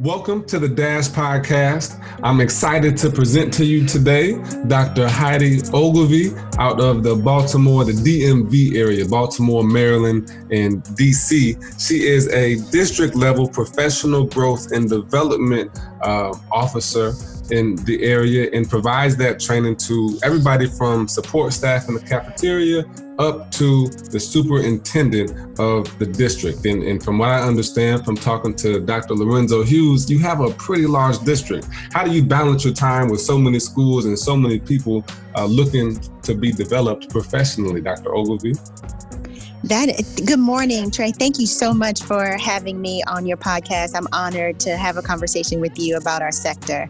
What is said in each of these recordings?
Welcome to the Dash Podcast. I'm excited to present to you today Dr. Heidi Ogilvie out of the Baltimore, the DMV area, Baltimore, Maryland, and DC. She is a district level professional growth and development uh, officer in the area and provides that training to everybody from support staff in the cafeteria up to the superintendent of the district. And, and from what I understand from talking to Dr. Lorenzo Hughes, you have a pretty large district. How do you balance your time with so many schools and so many people uh, looking to be developed professionally, Dr. Ogilvie? That good morning, Trey. Thank you so much for having me on your podcast. I'm honored to have a conversation with you about our sector.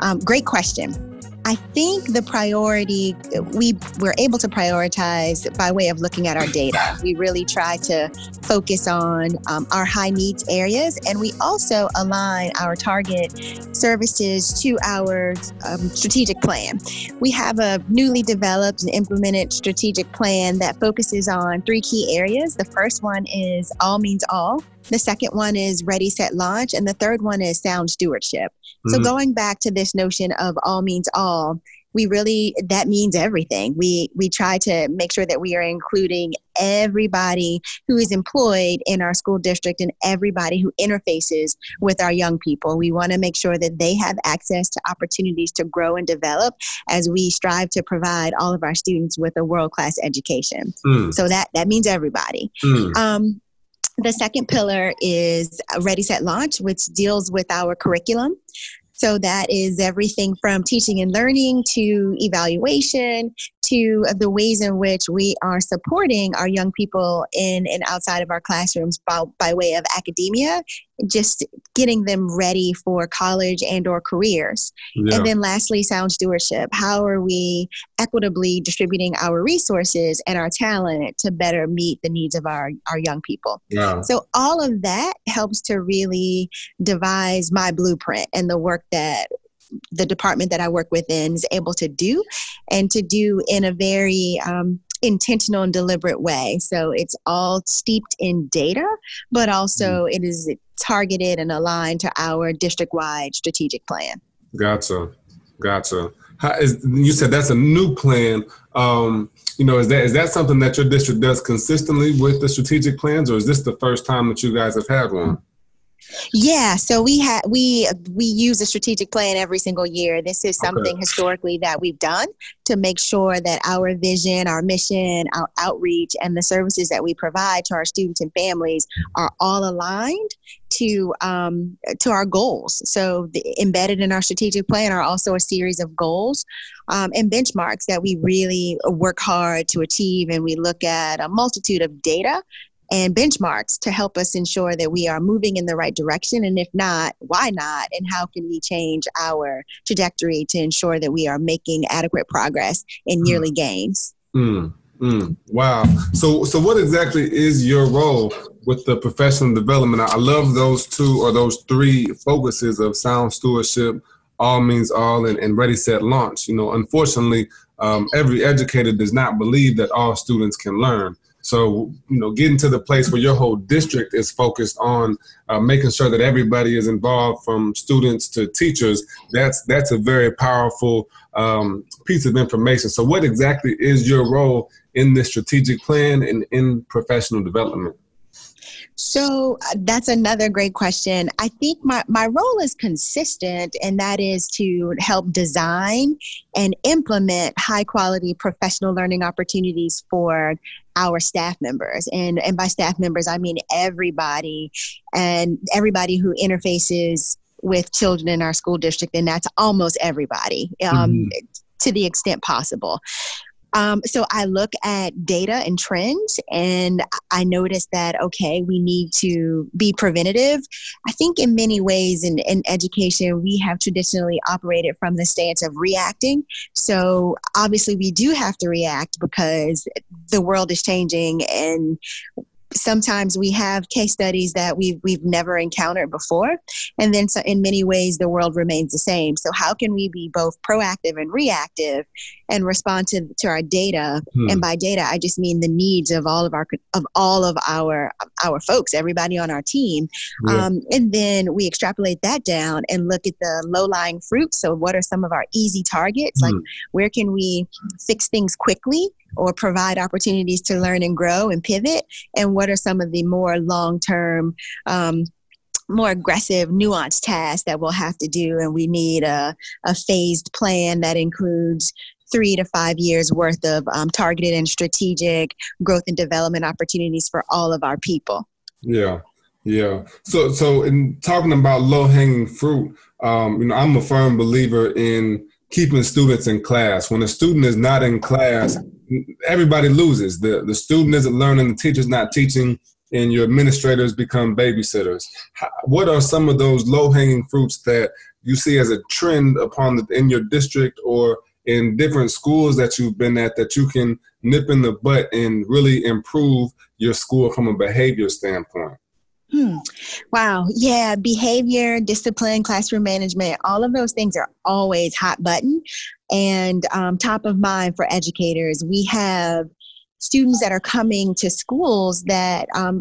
Um, great question. I think the priority we were able to prioritize by way of looking at our data. We really try to focus on um, our high needs areas, and we also align our target services to our um, strategic plan. We have a newly developed and implemented strategic plan that focuses on three key areas. The first one is all means all. The second one is ready, set, launch. And the third one is sound stewardship. Mm-hmm. So going back to this notion of all means all, we really that means everything. We we try to make sure that we are including everybody who is employed in our school district and everybody who interfaces with our young people. We want to make sure that they have access to opportunities to grow and develop as we strive to provide all of our students with a world class education. Mm. So that that means everybody. Mm. Um, the second pillar is Ready, Set, Launch, which deals with our curriculum. So that is everything from teaching and learning to evaluation to the ways in which we are supporting our young people in and outside of our classrooms by, by way of academia just getting them ready for college and or careers yeah. and then lastly sound stewardship how are we equitably distributing our resources and our talent to better meet the needs of our, our young people yeah. so all of that helps to really devise my blueprint and the work that the department that I work within is able to do and to do in a very um, intentional and deliberate way. So it's all steeped in data, but also mm. it is targeted and aligned to our district wide strategic plan. Gotcha. Gotcha. How is, you said that's a new plan. Um, you know, is that is that something that your district does consistently with the strategic plans, or is this the first time that you guys have had one? Yeah, so we had we we use a strategic plan every single year. This is something okay. historically that we've done to make sure that our vision, our mission, our outreach, and the services that we provide to our students and families are all aligned to um, to our goals. So the, embedded in our strategic plan are also a series of goals um, and benchmarks that we really work hard to achieve, and we look at a multitude of data and benchmarks to help us ensure that we are moving in the right direction. And if not, why not? And how can we change our trajectory to ensure that we are making adequate progress in mm. yearly gains? Mm, mm, wow. So, so what exactly is your role with the professional development? I love those two or those three focuses of sound stewardship, all means all, and, and ready, set, launch. You know, unfortunately, um, every educator does not believe that all students can learn. So, you know, getting to the place where your whole district is focused on uh, making sure that everybody is involved from students to teachers, that's that's a very powerful um, piece of information. So, what exactly is your role in this strategic plan and in professional development? So uh, that's another great question. I think my, my role is consistent, and that is to help design and implement high quality professional learning opportunities for our staff members. And, and by staff members, I mean everybody and everybody who interfaces with children in our school district, and that's almost everybody. Um, mm-hmm. To the extent possible. Um, so I look at data and trends, and I notice that, okay, we need to be preventative. I think in many ways in, in education, we have traditionally operated from the stance of reacting. So obviously, we do have to react because the world is changing and sometimes we have case studies that we've we've never encountered before. And then so in many ways the world remains the same. So how can we be both proactive and reactive and respond to, to our data? Hmm. and by data i just mean the needs of all of our of all of our our folks everybody on our team. Yeah. um, and then we extrapolate that down and look at the low lying fruit so what are some of our easy targets? Hmm. like where can we fix things quickly or provide opportunities to learn and grow and pivot? And what are some of the more long term, um, more aggressive, nuanced tasks that we'll have to do? And we need a, a phased plan that includes three to five years worth of um, targeted and strategic growth and development opportunities for all of our people. Yeah. Yeah. So, so in talking about low hanging fruit, um, you know, I'm a firm believer in keeping students in class. When a student is not in class, everybody loses. The the student isn't learning, the teacher's not teaching, and your administrators become babysitters. What are some of those low hanging fruits that you see as a trend upon the, in your district or in different schools that you've been at that you can nip in the butt and really improve your school from a behavior standpoint? Hmm. Wow. Yeah. Behavior, discipline, classroom management, all of those things are always hot button and um, top of mind for educators. We have students that are coming to schools that um,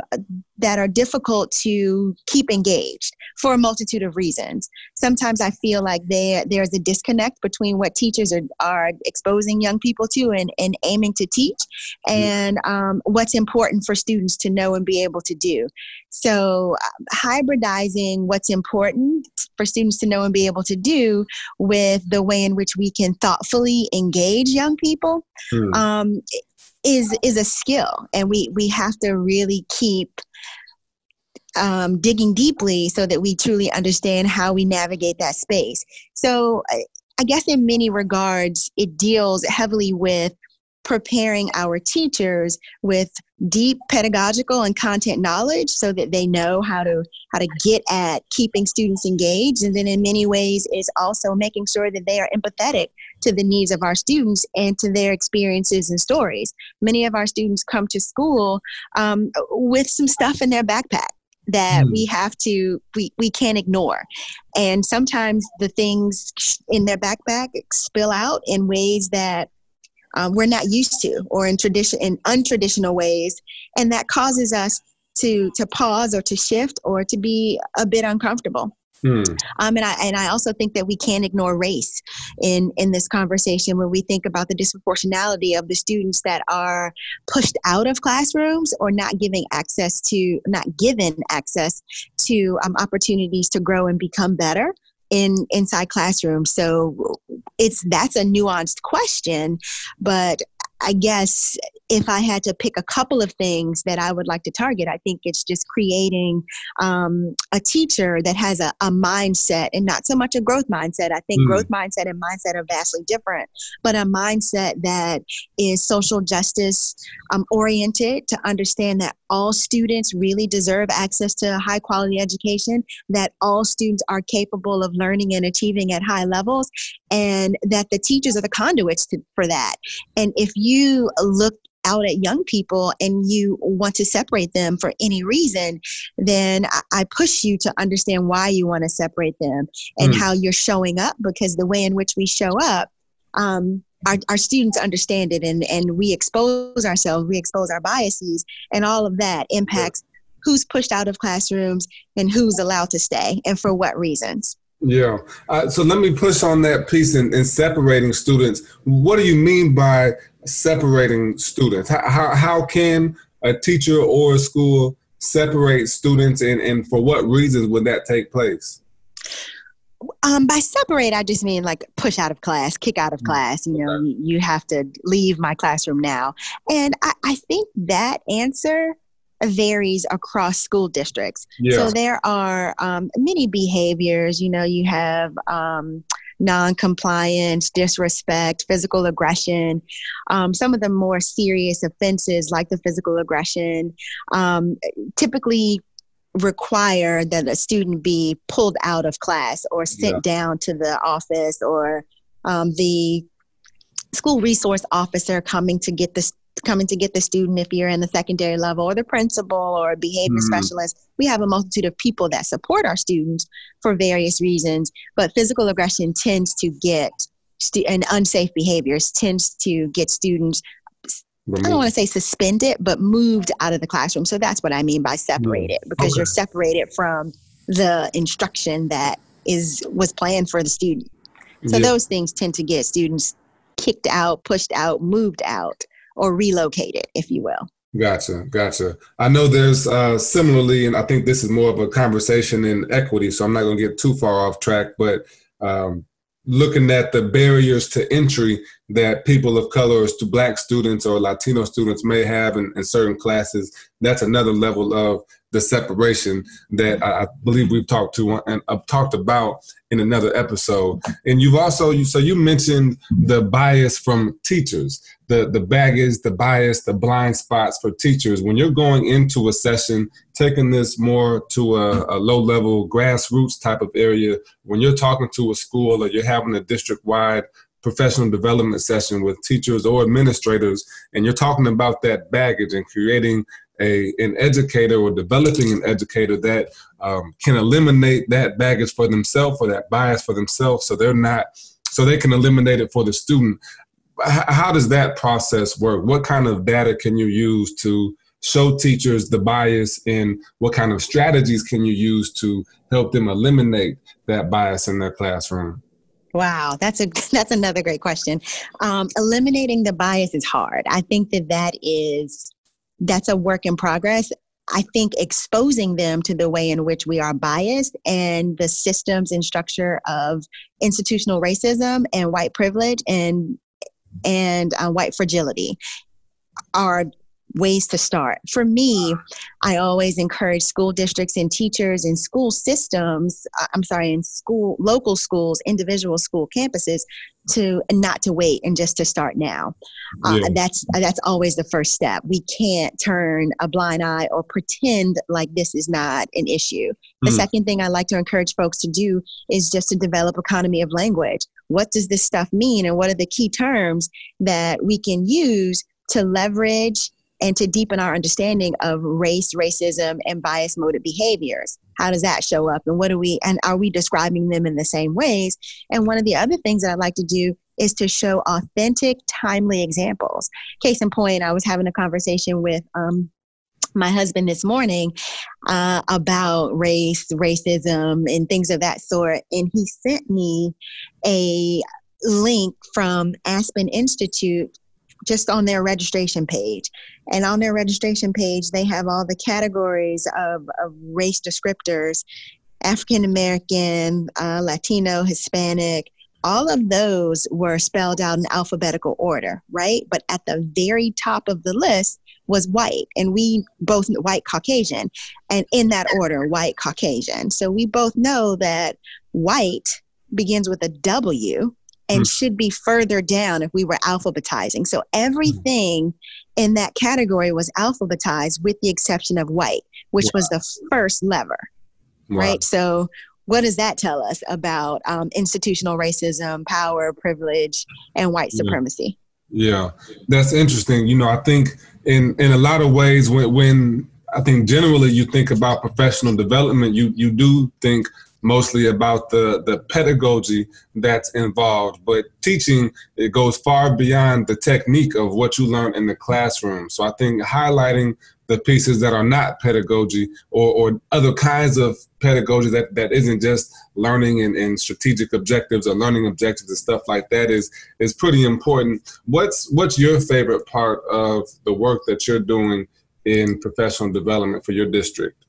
that are difficult to keep engaged for a multitude of reasons. Sometimes I feel like there there's a disconnect between what teachers are, are exposing young people to and, and aiming to teach and um, what's important for students to know and be able to do. So um, hybridizing what's important for students to know and be able to do with the way in which we can thoughtfully engage young people hmm. um, is is a skill and we we have to really keep um, digging deeply so that we truly understand how we navigate that space. So I guess in many regards it deals heavily with preparing our teachers with deep pedagogical and content knowledge so that they know how to how to get at keeping students engaged. And then in many ways is also making sure that they are empathetic to the needs of our students and to their experiences and stories. Many of our students come to school um, with some stuff in their backpack that mm. we have to we, we can't ignore. And sometimes the things in their backpack spill out in ways that um, we're not used to or in tradition in untraditional ways. And that causes us to to pause or to shift or to be a bit uncomfortable Hmm. Um, and I and I also think that we can't ignore race in in this conversation when we think about the disproportionality of the students that are pushed out of classrooms or not giving access to not given access to um, opportunities to grow and become better in inside classrooms. So it's that's a nuanced question, but I guess if I had to pick a couple of things that I would like to target, I think it's just creating um, a teacher that has a, a, mindset and not so much a growth mindset. I think mm. growth mindset and mindset are vastly different, but a mindset that is social justice um, oriented to understand that all students really deserve access to high quality education, that all students are capable of learning and achieving at high levels, and that the teachers are the conduits to, for that. And if you look out at young people and you want to separate them for any reason, then I, push you to understand why you want to separate them and mm. how you're showing up because the way in which we show up, um, our, our students understand it and, and we expose ourselves, we expose our biases, and all of that impacts who's pushed out of classrooms and who's allowed to stay and for what reasons. Yeah. Uh, so let me push on that piece in, in separating students. What do you mean by separating students? How, how, how can a teacher or a school separate students and, and for what reasons would that take place? Um, by separate, I just mean like push out of class, kick out of mm. class. You know, you, you have to leave my classroom now. And I, I think that answer varies across school districts. Yeah. So there are um, many behaviors. You know, you have um, non-compliance, disrespect, physical aggression. Um, some of the more serious offenses, like the physical aggression, um, typically require that a student be pulled out of class or sent yeah. down to the office or um, the school resource officer coming to get the coming to get the student if you're in the secondary level or the principal or a behavior mm. specialist. We have a multitude of people that support our students for various reasons, but physical aggression tends to get stu- and unsafe behaviors tends to get students Removed. I don't want to say suspended, but moved out of the classroom. So that's what I mean by separated, because okay. you're separated from the instruction that is was planned for the student. So yeah. those things tend to get students kicked out, pushed out, moved out, or relocated, if you will. Gotcha, gotcha. I know there's uh, similarly, and I think this is more of a conversation in equity, so I'm not going to get too far off track, but um, looking at the barriers to entry that people of color to black students or Latino students may have in, in certain classes, that's another level of the separation that I believe we've talked to and I've talked about in another episode. And you've also you so you mentioned the bias from teachers, the the baggage, the bias, the blind spots for teachers. When you're going into a session, taking this more to a, a low level grassroots type of area, when you're talking to a school or you're having a district wide professional development session with teachers or administrators and you're talking about that baggage and creating a an educator or developing an educator that um, can eliminate that baggage for themselves or that bias for themselves so they're not so they can eliminate it for the student how does that process work what kind of data can you use to show teachers the bias and what kind of strategies can you use to help them eliminate that bias in their classroom Wow, that's a that's another great question. Um, eliminating the bias is hard. I think that that is that's a work in progress. I think exposing them to the way in which we are biased and the systems and structure of institutional racism and white privilege and and uh, white fragility are ways to start. For me, I always encourage school districts and teachers and school systems, uh, I'm sorry, in school, local schools, individual school campuses to not to wait and just to start now. Uh, yeah. That's that's always the first step. We can't turn a blind eye or pretend like this is not an issue. The mm. second thing I like to encourage folks to do is just to develop economy of language. What does this stuff mean, and what are the key terms that we can use to leverage and to deepen our understanding of race, racism, and bias motive behaviors. How does that show up? And what are we, and are we describing them in the same ways? And one of the other things that I like to do is to show authentic, timely examples. Case in point, I was having a conversation with um, my husband this morning uh, about race, racism, and things of that sort. And he sent me a link from Aspen Institute just on their registration page. And on their registration page, they have all the categories of, of race descriptors African American, uh, Latino, Hispanic. All of those were spelled out in alphabetical order, right? But at the very top of the list was white, and we both white Caucasian, and in that order, white Caucasian. So we both know that white begins with a W and mm. should be further down if we were alphabetizing. So everything in that category was alphabetized with the exception of white, which wow. was the first lever. Wow. Right. So what does that tell us about um, institutional racism, power, privilege, and white supremacy? Yeah, that's interesting. You know, I think in in a lot of ways, when when I think generally you think about professional development, you you do think mostly about the, the pedagogy that's involved. But teaching, it goes far beyond the technique of what you learn in the classroom. So I think highlighting the pieces that are not pedagogy or, or other kinds of pedagogy that, that isn't just learning and, and strategic objectives or learning objectives and stuff like that is is pretty important. What's what's your favorite part of the work that you're doing in professional development for your district?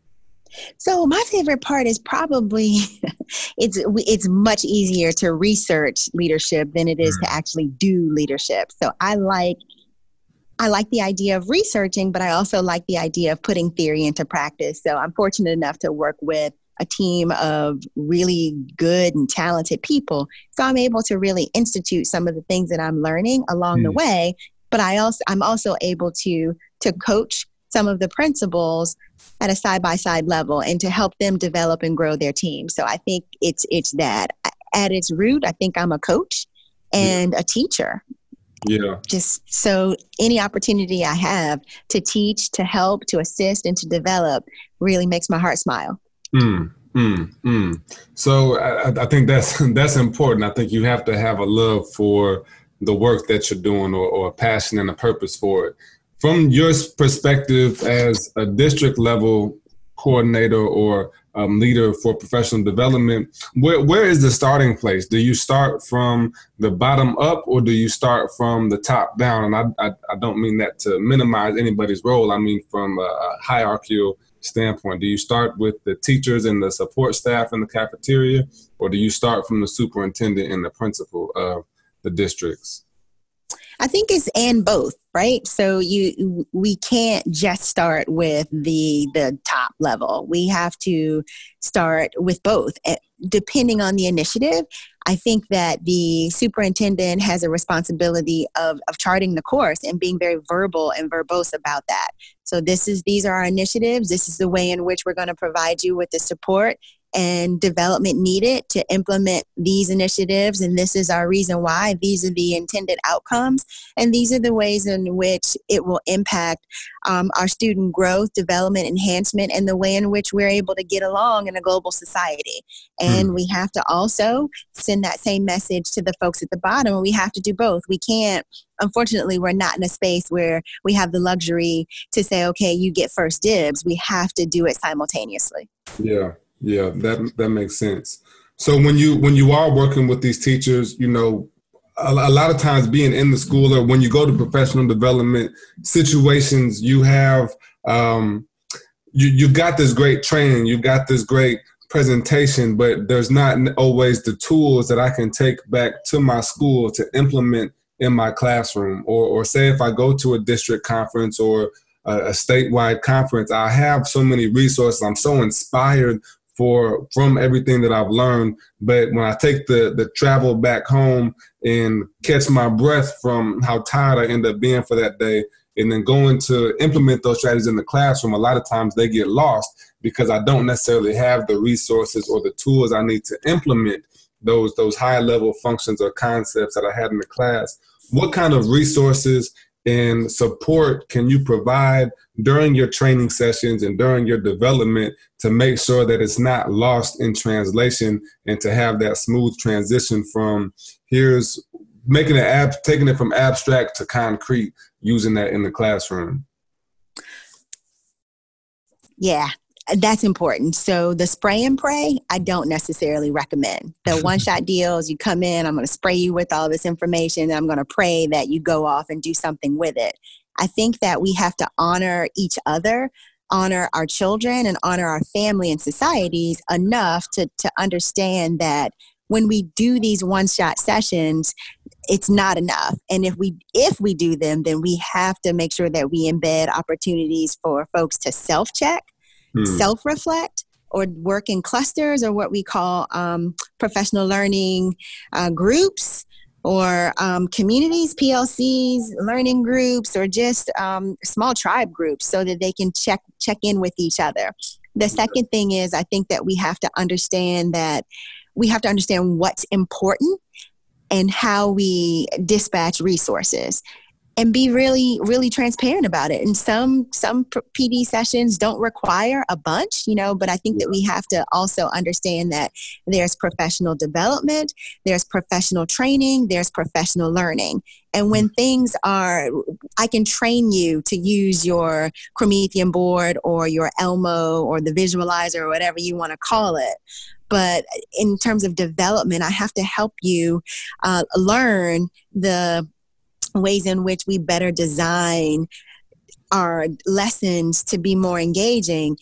So my favorite part is probably it's it's much easier to research leadership than it is to mm. actually do leadership. So I like I like the idea of researching, but I also like the idea of putting theory into practice. So I'm fortunate enough to work with a team of really good and talented people. So I'm able to really institute some of the things that I'm learning along mm. the way, but I also I'm also able to to coach some of the principals at a side by side level and to help them develop and grow their team. So I think it's it's that at its root. I think I'm a coach and yeah. a teacher. Yeah. Just so any opportunity I have to teach, to help, to assist, and to develop really makes my heart smile. Mm, mm, mm. So I, I think that's that's important. I think you have to have a love for the work that you're doing or, or a passion and a purpose for it. From your perspective as a district level coordinator or um, leader for professional development, where, where is the starting place? Do you start from the bottom up or do you start from the top down? And I, I, I don't mean that to minimize anybody's role. I mean from a, a hierarchical standpoint. Do you start with the teachers and the support staff in the cafeteria, or do you start from the superintendent and the principal of the districts? I think it's and both, right? So you we can't just start with the the top level. We have to start with both. Eh, depending on the initiative, I think that the superintendent has a responsibility of, of charting the course and being very verbal and verbose about that. So this is these are our initiatives. This is the way in which we're going to provide you with the support and development needed to implement these initiatives. And this is our reason why. These are the intended outcomes. And these are the ways in which it will impact um, our student growth, development, enhancement, and the way in which we're able to get along in a global society. And mm. we have to also send that same message to the folks at the bottom. We have to do both. We can't unfortunately we're not in a space where we have the luxury to say okay you get first dibs we have to do it simultaneously yeah yeah, that that makes sense. So when you when you are working with these teachers, you know, a, a, lot of times being in the school or when you go to professional development situations, you have um, you you've got this great training, you've got this great presentation, but there's not always the tools that I can take back to my school to implement in my classroom. Or or say if I go to a district conference or a, a statewide conference, I have so many resources. I'm so inspired for from everything that I've learned. But when I take the the travel back home and catch my breath from how tired I end up being for that day, and then going to implement those strategies in the classroom, a lot of times they get lost because I don't necessarily have the resources or the tools I need to implement those those high level functions or concepts that I had in the class. What kind of resources and support can you provide during your training sessions and during your development to make sure that it's not lost in translation and to have that smooth transition from here's making it ab- taking it from abstract to concrete using that in the classroom? Yeah that's important. So the spray and pray, I don't necessarily recommend. The one shot deals, you come in, I'm going to spray you with all this information, and I'm going to pray that you go off and do something with it. I think that we have to honor each other, honor our children, and honor our family and societies enough to, to understand that when we do these one shot sessions, it's not enough and if we if we do them then we have to make sure that we embed opportunities for folks to self check hmm. self reflect or work in clusters or what we call um, professional learning uh, groups or um, communities, PLCs, learning groups, or just um, small tribe groups so that they can check check in with each other. The second thing is I think that we have to understand that we have to understand what's important and how we dispatch resources and be really really transparent about it. And some some pd sessions don't require a bunch you know but i think that we have to also understand that there's professional development there's professional training there's professional learning. And when things are i can train you to use your promethean board or your elmo or the visualizer or whatever you want to call it. But in terms of development i have to help you uh, learn the ways in which we better design our lessons to be more engaging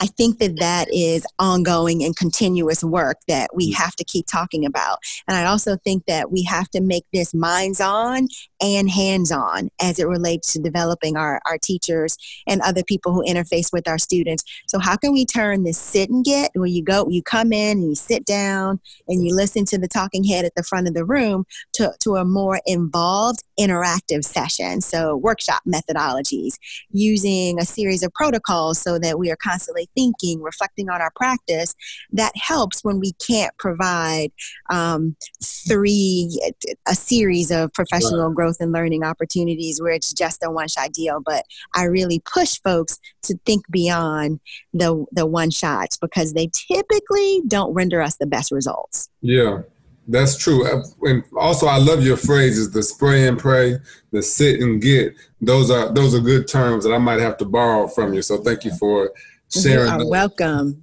I think that that is ongoing and continuous work that we mm. have to keep talking about. And I also think that we have to make this minds on and hands on as it relates to developing our, our teachers and other people who interface with our students. So, how can we turn this sit and get where you go, you come in and you sit down and you listen to the talking head at the front of the room to, to a more involved, interactive session? So, workshop methodologies, using a series of protocols so that we are constantly thinking, reflecting on our practice, that helps when we can't provide um, three, a series of professional growth growth and learning opportunities where it's just a one shot deal. But I really push folks to think beyond the the one shots because they typically don't render us the best results. Yeah. That's true. Uh, and also, I love your phrases: the spray and pray, the sit and get. Those are those are good terms that I might have to borrow from you. So thank you for sharing. You are welcome.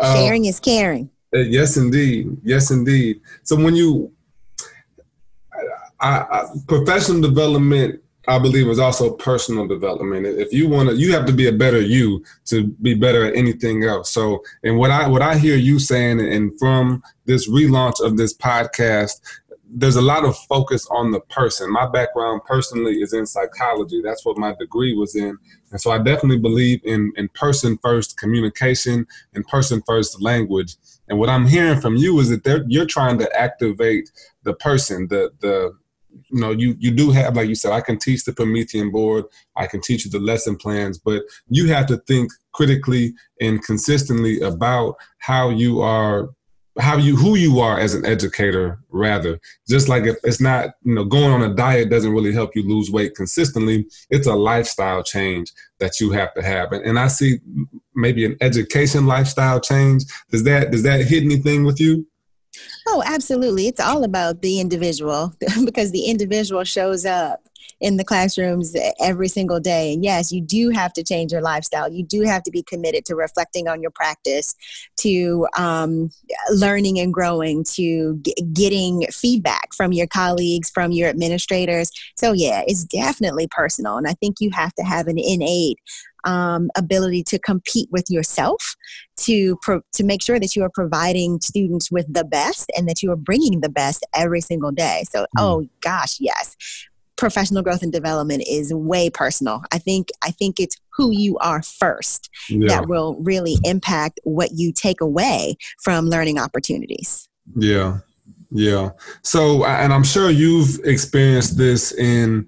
Uh, Sharing is caring. Uh, yes, indeed. Yes, indeed. So when you, I, professional development I believe is also personal development. If you want to, you have to be a better you to be better at anything else. So, and what I what I hear you saying, and from this relaunch of this podcast, there's a lot of focus on the person. My background personally is in psychology. That's what my degree was in, and so I definitely believe in in person first communication and person first language. And what I'm hearing from you is that you're trying to activate the person, the the you know you you do have like you said i can teach the promethean board. I can teach you the lesson plans but you have to think critically and consistently about how you are how you who you are as an educator rather. Just like if it's not you know going on a diet doesn't really help you lose weight consistently it's a lifestyle change that you have to have. And, and i see maybe an education lifestyle change. Does that does that hit anything with you Oh, absolutely. It's all about the individual because the individual shows up in the classrooms every single day. And yes, you do have to change your lifestyle. You do have to be committed to reflecting on your practice, to um, learning and growing, to g- getting feedback from your colleagues, from your administrators. So, yeah, it's definitely personal. And I think you have to have an innate um, ability to compete with yourself to pro- to make sure that you are providing students with the best and that you are bringing the best every single day. So mm. oh gosh yes. Professional growth and development is way personal. I think i think it's who you are first yeah. that will really impact what you take away from learning opportunities. Yeah. Yeah. So and i'm sure you've experienced this in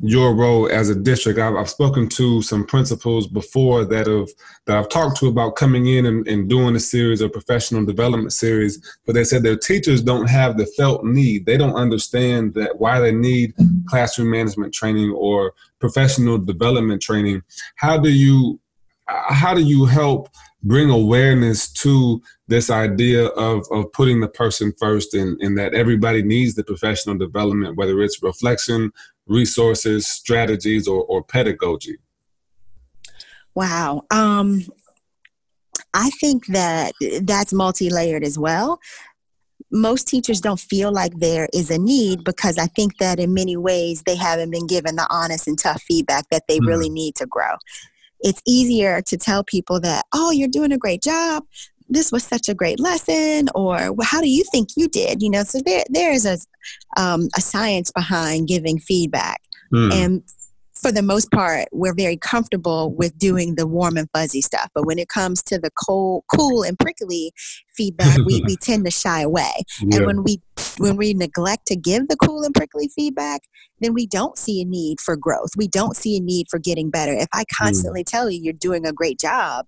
your role as a district. I've, I've, spoken to some principals before that have that I've talked to about coming in and, and, doing a series of professional development series, but they said their teachers don't have the felt need. They don't understand that why they need classroom management training or professional development training. How do you how do you help bring awareness to this idea of, of putting the person first and, and that everybody needs the professional development, whether it's reflection, resources, strategies, or, or pedagogy? Wow. Um, I think that that's multi layered as well. Most teachers don't feel like there is a need because I think that in many ways they haven't been given the honest and tough feedback that they mm. really need to grow. It's easier to tell people that, oh, you're doing a great job this was such a great lesson or well, how do you think you did you know so there there is a um, a science behind giving feedback mm. and for the most part, we're very comfortable with doing the warm and fuzzy stuff. But when it comes to the cold, cool and prickly feedback, we, we tend to shy away. Yeah. And when we when we neglect to give the cool and prickly feedback, then we don't see a need for growth. We don't see a need for getting better. If I hmm. constantly mm. tell you you're doing a great job,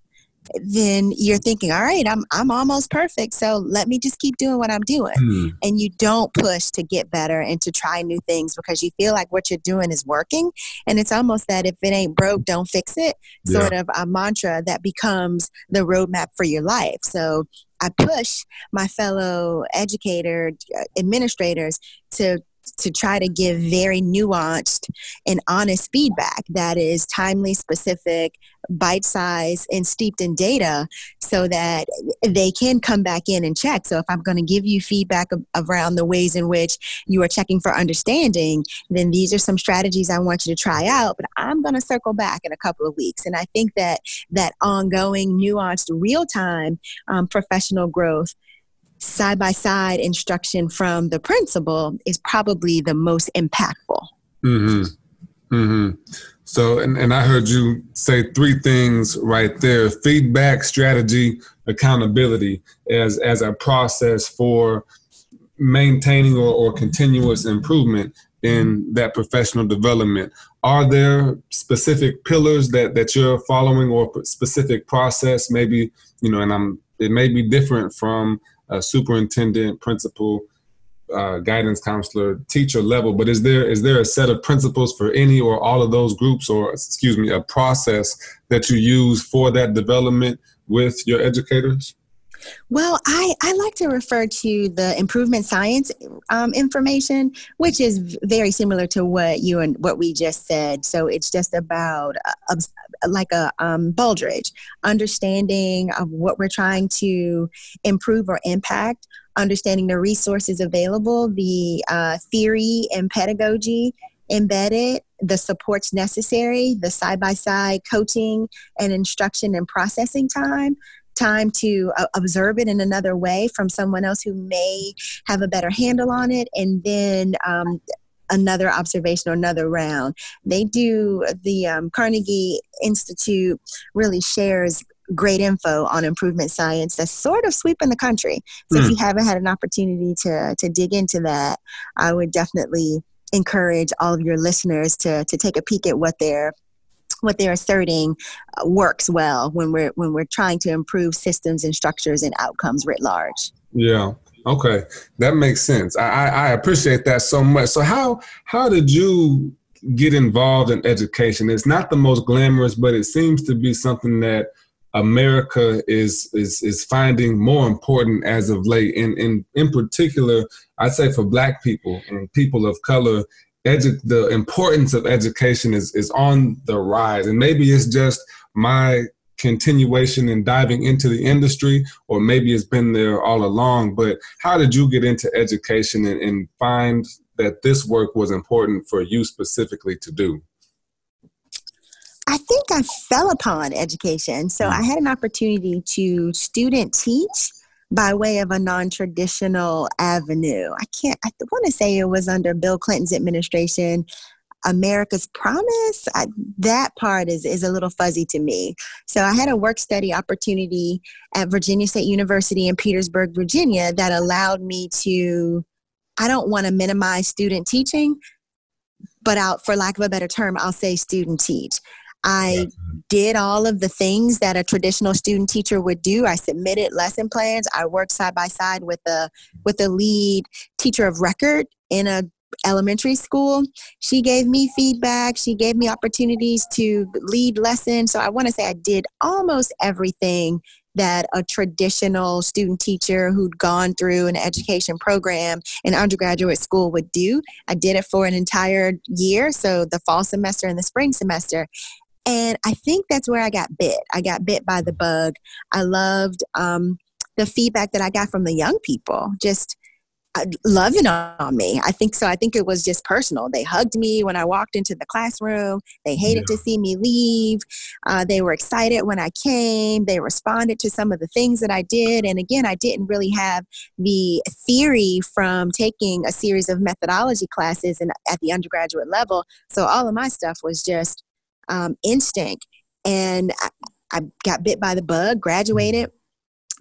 then you're thinking, all right, I'm I'm almost perfect, so let me just keep doing what I'm doing. Mm. And you don't push to get better and to try new things because you feel like what you're doing is working. And it's almost that if it ain't broke, don't fix it, yeah. sort of a mantra that becomes the roadmap for your life. So I push my fellow educator uh, administrators to to try to give very nuanced and honest feedback that is timely, specific, bite size, and steeped in data so that they can come back in and check. So, if I'm going to give you feedback around the ways in which you are checking for understanding, then these are some strategies I want you to try out. But I'm going to circle back in a couple of weeks. And I think that that ongoing, nuanced, real time um, professional growth side by side instruction from the principal is probably the most impactful. Mm-hmm. Mm-hmm. So, and, and I heard you say three things right there feedback, strategy, accountability as, as a process for maintaining or, or continuous improvement in that professional development. Are there specific pillars that, that you're following or specific process? Maybe, you know, and I'm, it may be different from a superintendent, principal, uh, guidance counselor, teacher level. But is there is there a set of principles for any or all of those groups, or excuse me, a process that you use for that development with your educators? Well, I, I like to refer to the improvement science um, information, which is very similar to what you and what we just said. So it's just about uh, like a um, Baldrige, understanding of what we're trying to improve or impact, understanding the resources available, the uh, theory and pedagogy embedded, the supports necessary, the side by side coaching and instruction and processing time, time to uh, observe it in another way from someone else who may have a better handle on it, and then um, another observation or another round. They do, the um, Carnegie Institute really shares great info on improvement science that's sort of sweeping the country. So mm. if hmm. you haven't had an opportunity to, to dig into that, I would definitely encourage all of your listeners to, to take a peek at what they're what they're asserting uh, works well when we're when we're trying to improve systems and structures and outcomes writ large. Yeah. Okay, that makes sense. I, I appreciate that so much. So how how did you get involved in education? It's not the most glamorous, but it seems to be something that America is is is finding more important as of late. And in in particular, I'd say for Black people and people of color, edu- the importance of education is is on the rise. And maybe it's just my continuation and diving into the industry, or maybe it's been there all along. But how did you get into education and, and find that this work was important for you specifically to do? I think I fell upon education. So hmm. I had an opportunity to student teach by way of a non-traditional avenue. I can't I want to say it was under Bill Clinton's administration. America's Promise, I, that part is, is a little fuzzy to me. So I had a work study opportunity at Virginia State University in Petersburg, Virginia, that allowed me to, I don't want to minimize student teaching, but out for lack of a better term, I'll say student teach. I did all of the things that a traditional student teacher would do. I submitted lesson plans. I worked side by side with a with the lead teacher of record in a elementary school. She gave me feedback. She gave me opportunities to lead lessons. So I want to say I did almost everything that a traditional student teacher who'd gone through an education program in undergraduate school would do. I did it for an entire year, so the fall semester and the spring semester. And I think that's where I got bit. I got bit by the bug. I loved um, the feedback that I got from the young people, just loving on me. I think so. I think it was just personal. They hugged me when I walked into the classroom. They hated yeah. to see me leave. Uh, they were excited when I came. They responded to some of the things that I did. And again, I didn't really have the theory from taking a series of methodology classes and at the undergraduate level. So all of my stuff was just um, instinct. And I, I got bit by the bug, graduated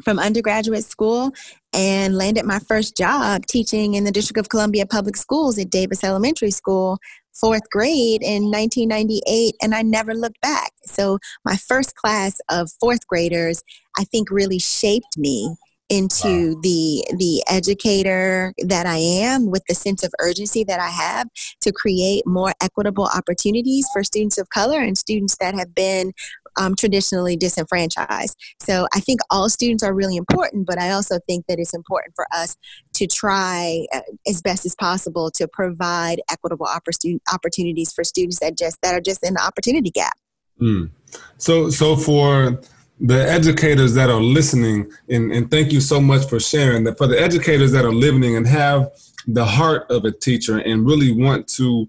from undergraduate school and landed my first job teaching in the District of Columbia Public Schools at Davis Elementary School, fourth grade in 1998, and I never looked back. So, my first class of fourth graders, I think, really shaped me into wow. the the educator that I am with the sense of urgency that I have to create more equitable opportunities for students of color and students that have been um, traditionally disenfranchised. So I think all students are really important, but I also think that it's important for us to try uh, as best as possible to provide equitable opportunities for students that just that are just in the opportunity gap. Mm. So so for the educators that are listening, and, and thank you so much for sharing that. For the educators that are listening and have the heart of a teacher and really want to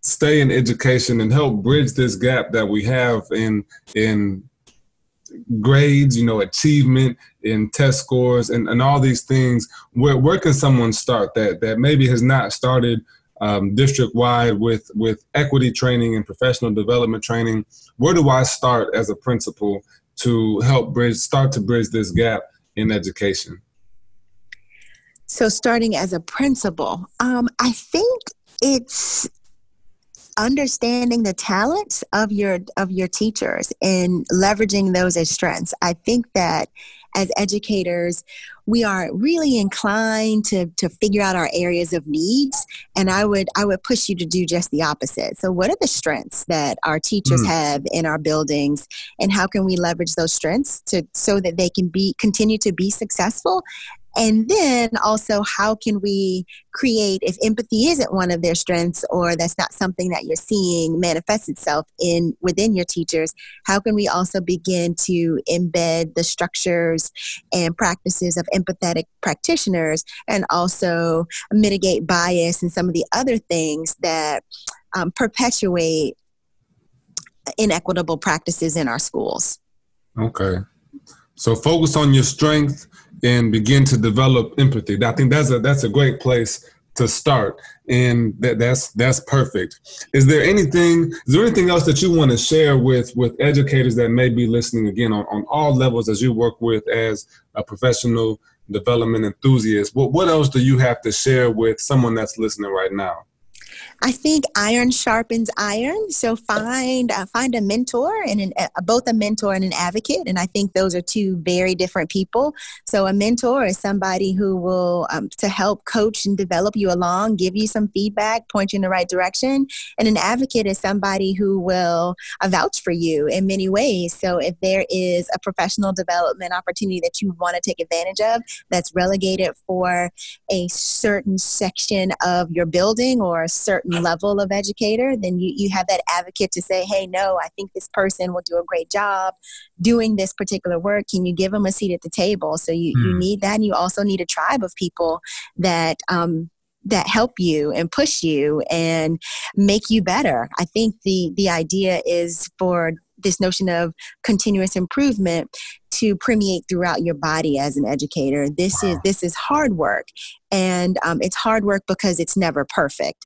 stay in education and help bridge this gap that we have in in grades, you know, achievement, in test scores, and, and all these things. Where where can someone start that that maybe has not started um, district wide with with equity training and professional development training? Where do I start as a principal to help bridge, start to bridge this gap in education? So, starting as a principal, um, I think it's understanding the talents of your of your teachers and leveraging those as strengths. I think that as educators, we are really inclined to to figure out our areas of needs and i would i would push you to do just the opposite so what are the strengths that our teachers mm. have in our buildings and how can we leverage those strengths to so that they can be continue to be successful and then also, how can we create, if empathy isn't one of their strengths or that's not something that you're seeing manifest itself in within your teachers, how can we also begin to embed the structures and practices of empathetic practitioners and also mitigate bias and some of the other things that um, perpetuate inequitable practices in our schools? Okay. So focus on your strength and begin to develop empathy. I think that's a that's a great place to start, and that, that's that's perfect. Is there anything? Is there anything else that you want to share with with educators that may be listening again on, on all levels as you work with as a professional development enthusiast? What what else do you have to share with someone that's listening right now? I think iron sharpens iron. So find uh, find a mentor and an, uh, both a mentor and an advocate. And I think those are two very different people. So a mentor is somebody who will um, to help coach and develop you along, give you some feedback, point you in the right direction. And an advocate is somebody who will uh, vouch for you in many ways. So if there is a professional development opportunity that you want to take advantage of, that's relegated for a certain section of your building or a certain certain level of educator, then you, you have that advocate to say, hey, no, I think this person will do a great job doing this particular work. Can you give them a seat at the table? So you, you hmm. need that. And you also need a tribe of people that, um, that help you and push you and make you better. I think the the idea is for this notion of continuous improvement to permeate throughout your body as an educator. This wow. is this is hard work, and um, it's hard work because it's never perfect.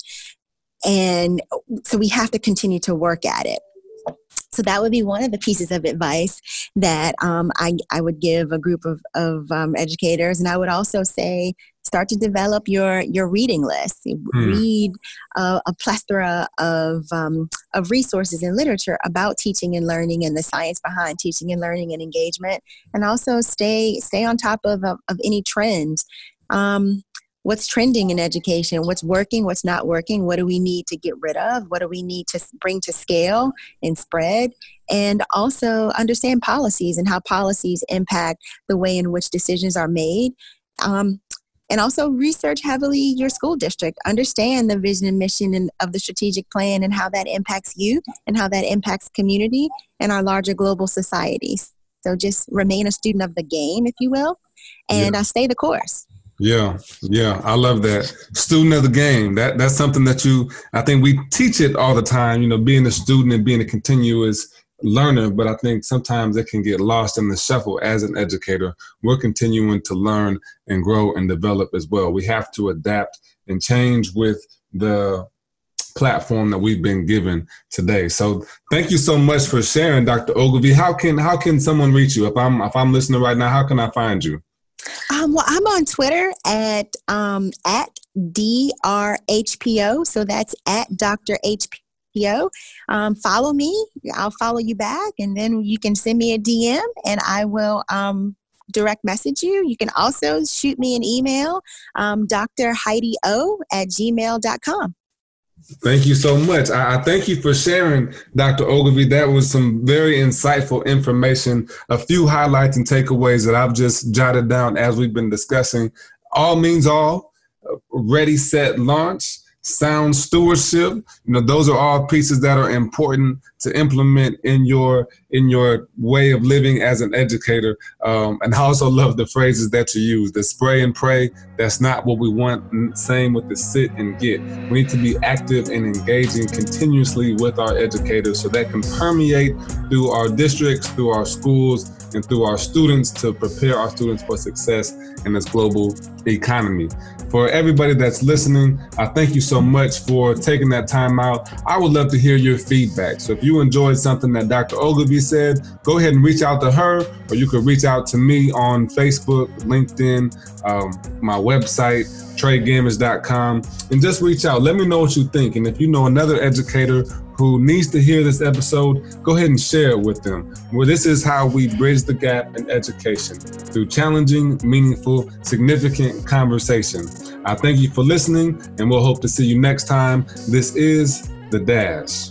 And so we have to continue to work at it. So that would be one of the pieces of advice that um, I, I would give a group of, of um, educators. And I would also say, start to develop your, your reading list. Hmm. Read uh, a plethora of, um, of resources and literature about teaching and learning and the science behind teaching and learning and engagement. And also stay, stay on top of, of, of any trends. Um, what's trending in education, what's working, what's not working, what do we need to get rid of, what do we need to bring to scale and spread, and also understand policies and how policies impact the way in which decisions are made. Um, and also research heavily your school district understand the vision and mission of the strategic plan and how that impacts you and how that impacts community and our larger global societies so just remain a student of the game if you will and yeah. uh, stay the course yeah, yeah, I love that. Student of the game. That that's something that you I think we teach it all the time, you know, being a student and being a continuous learner, but I think sometimes it can get lost in the shuffle as an educator. We're continuing to learn and grow and develop as well. We have to adapt and change with the platform that we've been given today. So thank you so much for sharing, Dr. Ogilvie. How can how can someone reach you? If I'm if I'm listening right now, how can I find you? Um, well, I'm on Twitter at um, at drhpo. So that's at Dr. HPO. Um, follow me. I'll follow you back, and then you can send me a DM, and I will um, direct message you. You can also shoot me an email, um, Dr. Heidi O at gmail.com. Thank you so much. I, I, thank you for sharing, Dr. Ogilvie. That was some very insightful information. A few highlights and takeaways that I've just jotted down as we've been discussing. All means all. Ready, set, launch sound stewardship. You know those are all pieces that are important to implement in your in your way of living as an educator. Um, and i also love the phrases that you use the spray and pray. That's not what we want. Same with the sit and get. We need to be active and engaging continuously with our educators so that can permeate through our districts through our schools and through our students to prepare our students for success in this global economy. For everybody that's listening, I thank you so much for taking that time out. I would love to hear your feedback. So if you enjoyed something that Dr. Ogilvie said, go ahead and reach out to her, or you could reach out to me on Facebook, LinkedIn, um, my website, tradegamers.com, and just reach out. Let me know what you think. And if you know another educator who needs to hear this episode, go ahead and share it with them. Well, this is how we bridge the gap in education through challenging, meaningful, significant conversation. I thank you for listening, and we'll hope to see you next time. This is The Dash.